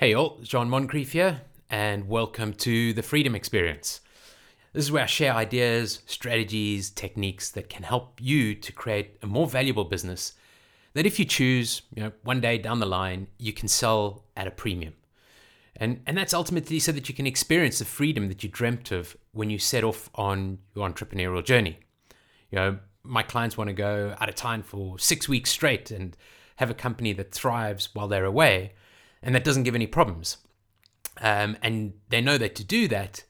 Hey all, John Moncrief here, and welcome to the Freedom Experience. This is where I share ideas, strategies, techniques that can help you to create a more valuable business that if you choose, you know, one day down the line, you can sell at a premium. And, and that's ultimately so that you can experience the freedom that you dreamt of when you set off on your entrepreneurial journey. You know, my clients want to go out of town for six weeks straight and have a company that thrives while they're away and that doesn't give any problems. Um, and they know that to do that,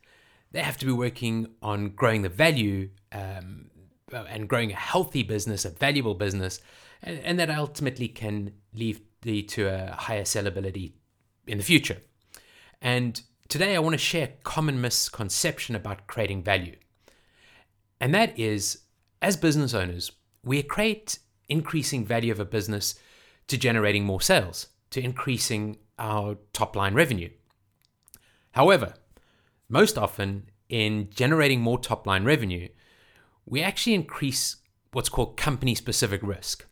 they have to be working on growing the value um, and growing a healthy business, a valuable business, and, and that ultimately can lead, to a higher sellability in the future. And today I want to share a common misconception about creating value. And that is, as business owners, we equate increasing value of a business to generating more sales to increasing our top line revenue. However, most often in generating more top line revenue, we actually increase what's called company specific risk.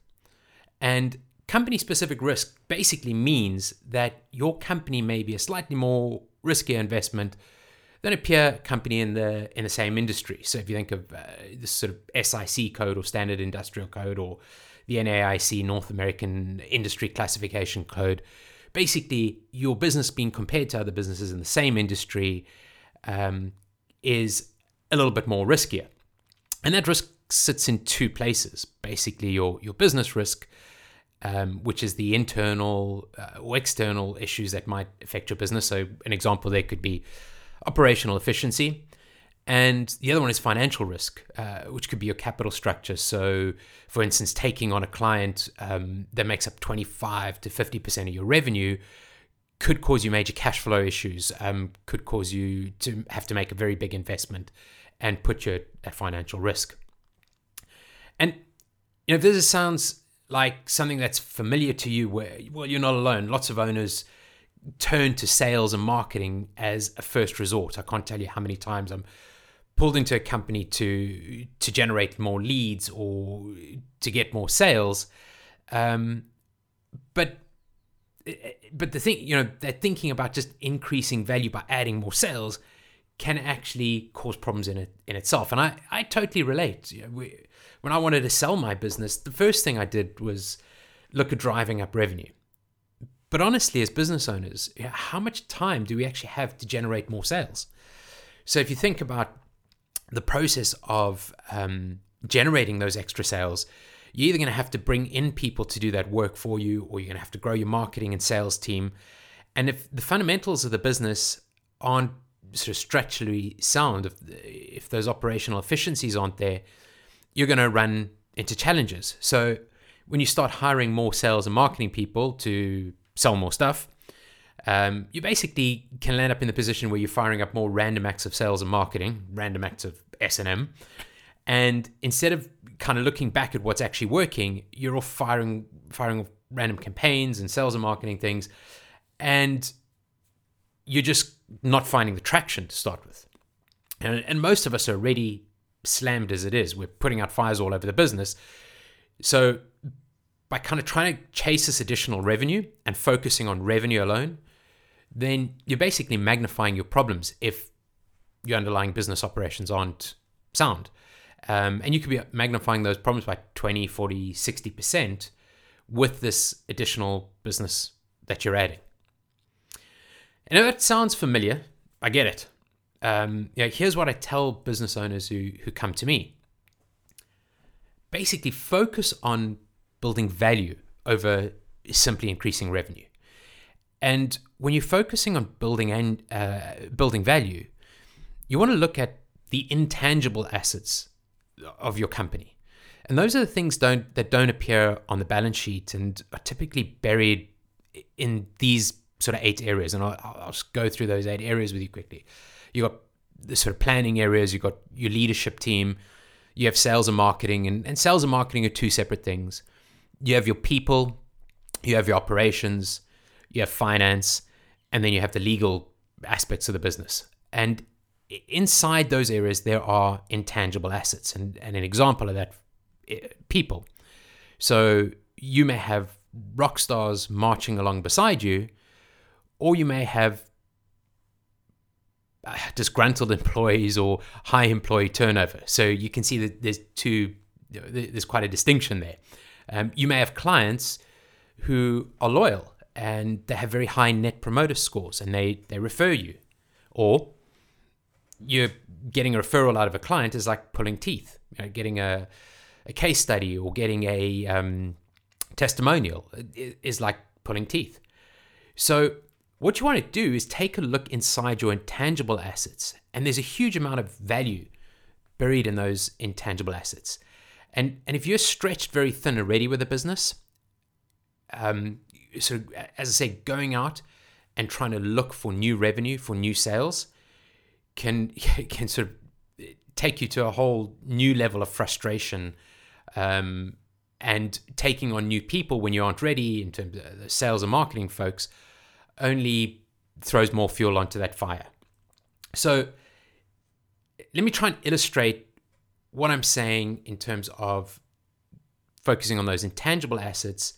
And company specific risk basically means that your company may be a slightly more riskier investment than a peer company in the in the same industry. So if you think of uh, this sort of SIC code or standard industrial code or the NAIC North American Industry Classification Code. Basically, your business being compared to other businesses in the same industry um, is a little bit more riskier. And that risk sits in two places basically, your, your business risk. Um, which is the internal uh, or external issues that might affect your business. So, an example there could be operational efficiency. And the other one is financial risk, uh, which could be your capital structure. So, for instance, taking on a client um, that makes up 25 to 50% of your revenue could cause you major cash flow issues, um, could cause you to have to make a very big investment and put you at financial risk. And you know, this sounds like something that's familiar to you, where well, you're not alone. Lots of owners turn to sales and marketing as a first resort. I can't tell you how many times I'm pulled into a company to to generate more leads or to get more sales. Um, but but the thing, you know, they're thinking about just increasing value by adding more sales can actually cause problems in it in itself. And I, I totally relate. You know, we, when I wanted to sell my business, the first thing I did was look at driving up revenue. But honestly, as business owners, how much time do we actually have to generate more sales? So if you think about the process of um, generating those extra sales, you're either going to have to bring in people to do that work for you, or you're going to have to grow your marketing and sales team. And if the fundamentals of the business aren't sort of structurally sound, if, if those operational efficiencies aren't there, you're going to run into challenges. So when you start hiring more sales and marketing people to sell more stuff, um, you basically can land up in the position where you're firing up more random acts of sales and marketing, random acts of S and instead of kind of looking back at what's actually working, you're all firing firing random campaigns and sales and marketing things, and you're just not finding the traction to start with. And, and most of us are already slammed as it is. We're putting out fires all over the business. So by kind of trying to chase this additional revenue and focusing on revenue alone, then you're basically magnifying your problems if your underlying business operations aren't sound. Um, and you could be magnifying those problems by 20, 40, 60% with this additional business that you're adding. And if that sounds familiar, I get it. Um, you know, here's what I tell business owners who, who come to me. Basically, focus on building value over simply increasing revenue. And when you're focusing on building and uh, building value, you want to look at the intangible assets of your company, and those are the things don't that don't appear on the balance sheet and are typically buried in these sort of eight areas. And I'll, I'll just go through those eight areas with you quickly. You got the sort of planning areas. You got your leadership team. You have sales and marketing, and, and sales and marketing are two separate things. You have your people. You have your operations you have finance, and then you have the legal aspects of the business. And inside those areas, there are intangible assets. And, and an example of that, people. So you may have rock stars marching along beside you, or you may have uh, disgruntled employees or high employee turnover. So you can see that there's two, there's quite a distinction there. Um, you may have clients who are loyal and they have very high net promoter scores and they, they refer you. Or you're getting a referral out of a client is like pulling teeth, you know, getting a, a case study or getting a um, testimonial is like pulling teeth. So what you want to do is take a look inside your intangible assets, and there's a huge amount of value buried in those intangible assets. And and if you're stretched very thin already with a business, um, so as I say, going out and trying to look for new revenue for new sales can can sort of take you to a whole new level of frustration um, and taking on new people when you aren't ready in terms of the sales and marketing folks only throws more fuel onto that fire. So let me try and illustrate what I'm saying in terms of focusing on those intangible assets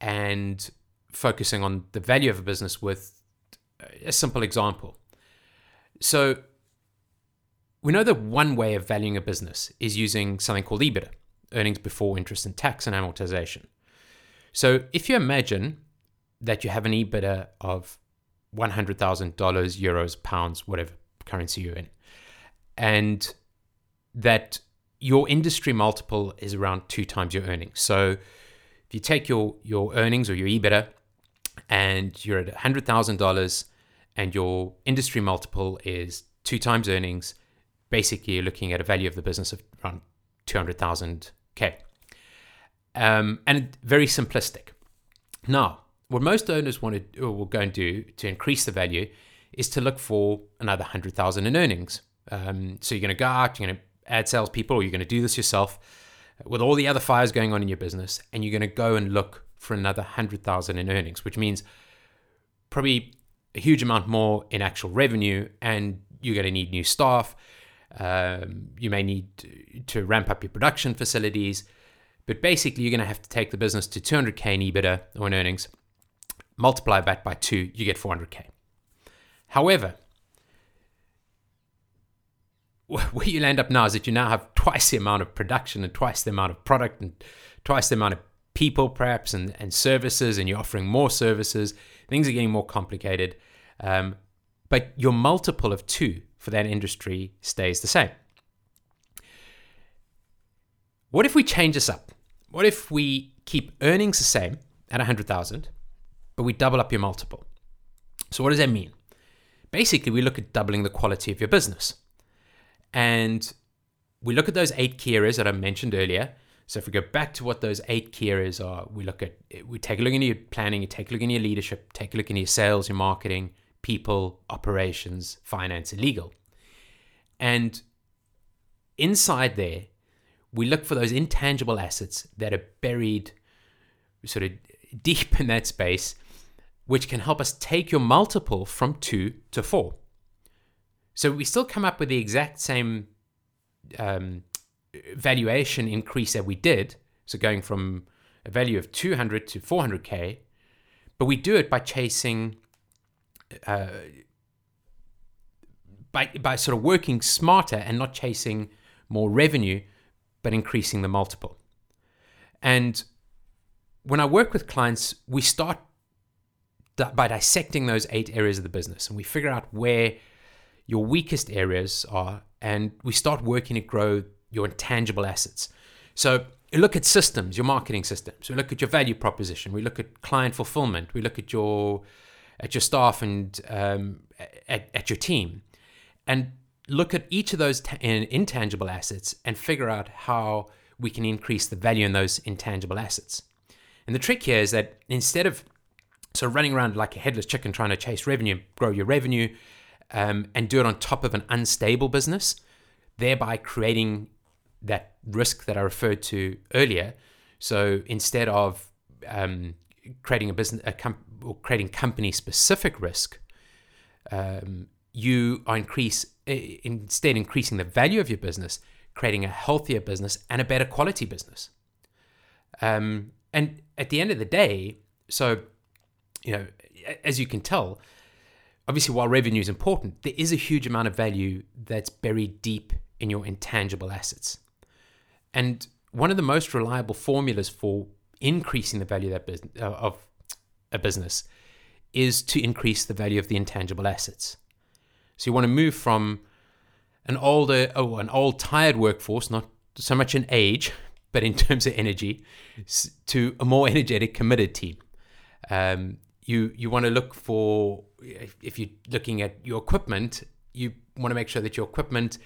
and focusing on the value of a business with a simple example. So we know that one way of valuing a business is using something called EBITDA, earnings before interest and tax and amortization. So if you imagine that you have an EBITDA of $100,000, euros, pounds, whatever currency you're in, and that your industry multiple is around two times your earnings. So if you take your, your earnings or your EBITDA and you're at $100,000 and your industry multiple is two times earnings, basically you're looking at a value of the business of around 200,000K. Um, and very simplistic. Now, what most owners want to or will go and do to increase the value is to look for another hundred thousand in earnings. Um, so you're going to go out, you're going to add salespeople, or you're going to do this yourself with all the other fires going on in your business, and you're going to go and look for another hundred thousand in earnings, which means probably a huge amount more in actual revenue, and you're going to need new staff. Um, you may need to ramp up your production facilities, but basically, you're going to have to take the business to 200k in EBITDA or in earnings multiply that by two, you get 400K. However, where you'll end up now is that you now have twice the amount of production and twice the amount of product and twice the amount of people, perhaps, and, and services, and you're offering more services. Things are getting more complicated. Um, but your multiple of two for that industry stays the same. What if we change this up? What if we keep earnings the same at 100,000 but we double up your multiple. So, what does that mean? Basically, we look at doubling the quality of your business. And we look at those eight key areas that I mentioned earlier. So, if we go back to what those eight key areas are, we look at, we take a look into your planning, you take a look into your leadership, take a look into your sales, your marketing, people, operations, finance, and legal. And inside there, we look for those intangible assets that are buried sort of deep in that space which can help us take your multiple from 2 to 4. So we still come up with the exact same um, valuation increase that we did. So going from a value of 200 to 400K, but we do it by chasing, uh, by, by sort of working smarter and not chasing more revenue, but increasing the multiple. And when I work with clients, we start by dissecting those eight areas of the business and we figure out where your weakest areas are and we start working to grow your intangible assets. So we look at systems, your marketing systems. We look at your value proposition. We look at client fulfillment. We look at your at your staff and um, at, at your team, and look at each of those ta- intangible assets and figure out how we can increase the value in those intangible assets. And the trick here is that instead of so running around like a headless chicken trying to chase revenue, grow your revenue, um, and do it on top of an unstable business, thereby creating that risk that I referred to earlier. So instead of um, creating a business, a or creating company specific risk, um, you are increase instead increasing the value of your business, creating a healthier business and a better quality business. Um, and at the end of the day, so you know, as you can tell, obviously, while revenue is important, there is a huge amount of value that's buried deep in your intangible assets. And one of the most reliable formulas for increasing the value of, uh, of a business is to increase the value of the intangible assets. So you want to move from an older, oh, an old tired workforce, not so much in age, but in terms of energy, to a more energetic, committed team. Um, you you want to look for if you're looking at your equipment, you want to make sure that your equipment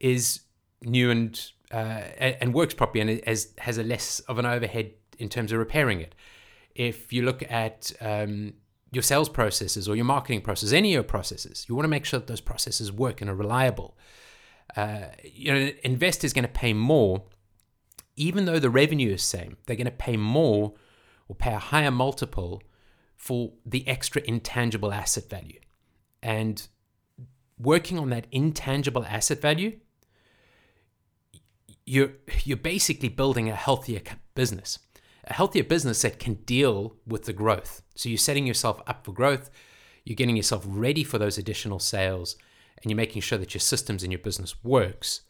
is new and uh, and works properly and has has a less of an overhead in terms of repairing it. If you look at um, your sales processes or your marketing processes, any of your processes, you want to make sure that those processes work and are reliable. Uh, you know, an investor is going to pay more, even though the revenue is same. They're going to pay more or pay a higher multiple for the extra intangible asset value. And working on that intangible asset value, you're you're basically building a healthier business, a healthier business that can deal with the growth. So you're setting yourself up for growth, you're getting yourself ready for those additional sales, and you're making sure that your systems in your business works.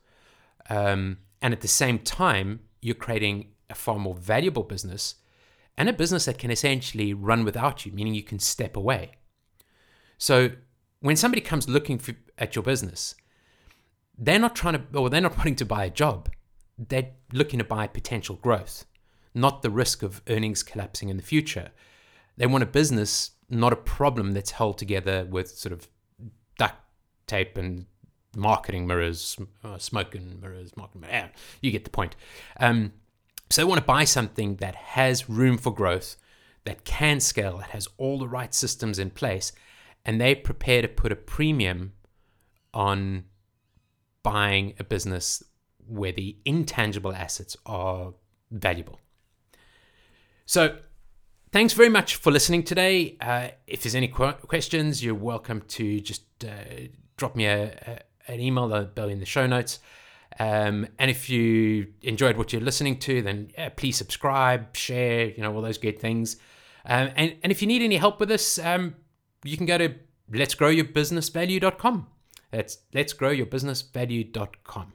Um, and at the same time, you're creating a far more valuable business and a business that can essentially run without you, meaning you can step away. So when somebody comes looking for, at your business, they're not trying to, or they're not wanting to buy a job. They're looking to buy potential growth, not the risk of earnings collapsing in the future. They want a business, not a problem that's held together with sort of duct tape and marketing mirrors, uh, smoke and mirrors, marketing mirrors. You get the point. Um, so they want to buy something that has room for growth, that can scale, that has all the right systems in place, and they prepare to put a premium on buying a business where the intangible assets are valuable. So, thanks very much for listening today. Uh, if there's any qu- questions, you're welcome to just uh, drop me a, a, an email. I'll be in the show notes. Um, and if you enjoyed what you're listening to, then yeah, please subscribe, share, you know, all those good things. Um, and, and if you need any help with this, um, you can go to let'sgrowyourbusinessvalue.com. That's let'sgrowyourbusinessvalue.com.